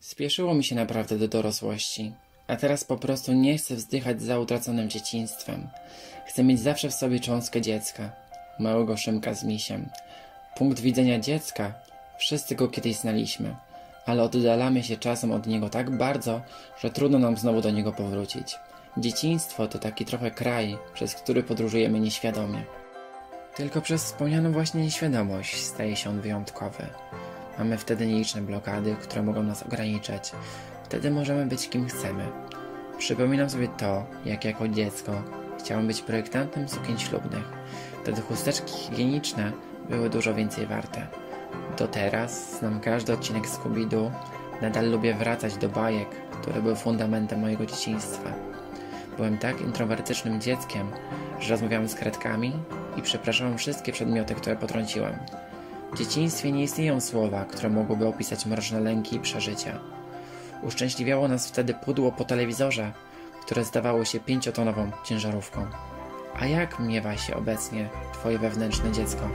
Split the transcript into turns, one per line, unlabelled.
Spieszyło mi się naprawdę do dorosłości, a teraz po prostu nie chcę wzdychać za utraconym dzieciństwem. Chcę mieć zawsze w sobie cząstkę dziecka, małego Szymka z misiem. Punkt widzenia dziecka, wszyscy go kiedyś znaliśmy, ale oddalamy się czasem od niego tak bardzo, że trudno nam znowu do niego powrócić. Dzieciństwo to taki trochę kraj, przez który podróżujemy nieświadomie. Tylko przez wspomnianą właśnie nieświadomość staje się on wyjątkowy. Mamy wtedy nieliczne blokady, które mogą nas ograniczać. Wtedy możemy być kim chcemy. Przypominam sobie to, jak jako dziecko chciałem być projektantem sukien ślubnych. Wtedy chusteczki higieniczne były dużo więcej warte. Do teraz znam każdy odcinek Scooby-Doo. Nadal lubię wracać do bajek, które były fundamentem mojego dzieciństwa. Byłem tak introwertycznym dzieckiem, że rozmawiałem z kredkami i przepraszałem wszystkie przedmioty, które potrąciłem. W dzieciństwie nie istnieją słowa, które mogłyby opisać mroczne lęki i przeżycia. Uszczęśliwiało nas wtedy pudło po telewizorze, które zdawało się pięciotonową ciężarówką. A jak miewa się obecnie twoje wewnętrzne dziecko?